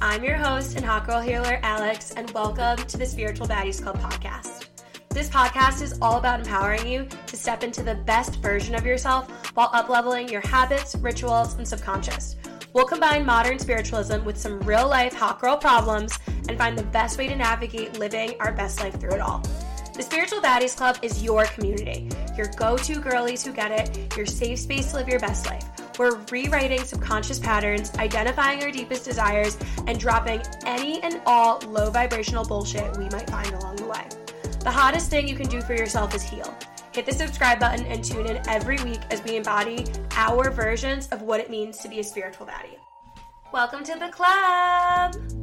I'm your host and hot girl healer, Alex, and welcome to the Spiritual Baddies Club podcast. This podcast is all about empowering you to step into the best version of yourself while upleveling your habits, rituals, and subconscious. We'll combine modern spiritualism with some real life hot girl problems and find the best way to navigate living our best life through it all. The Spiritual Baddies Club is your community, your go to girlies who get it, your safe space to live your best life. We're rewriting subconscious patterns, identifying our deepest desires, and dropping any and all low vibrational bullshit we might find along the way. The hottest thing you can do for yourself is heal. Hit the subscribe button and tune in every week as we embody our versions of what it means to be a spiritual baddie. Welcome to the club!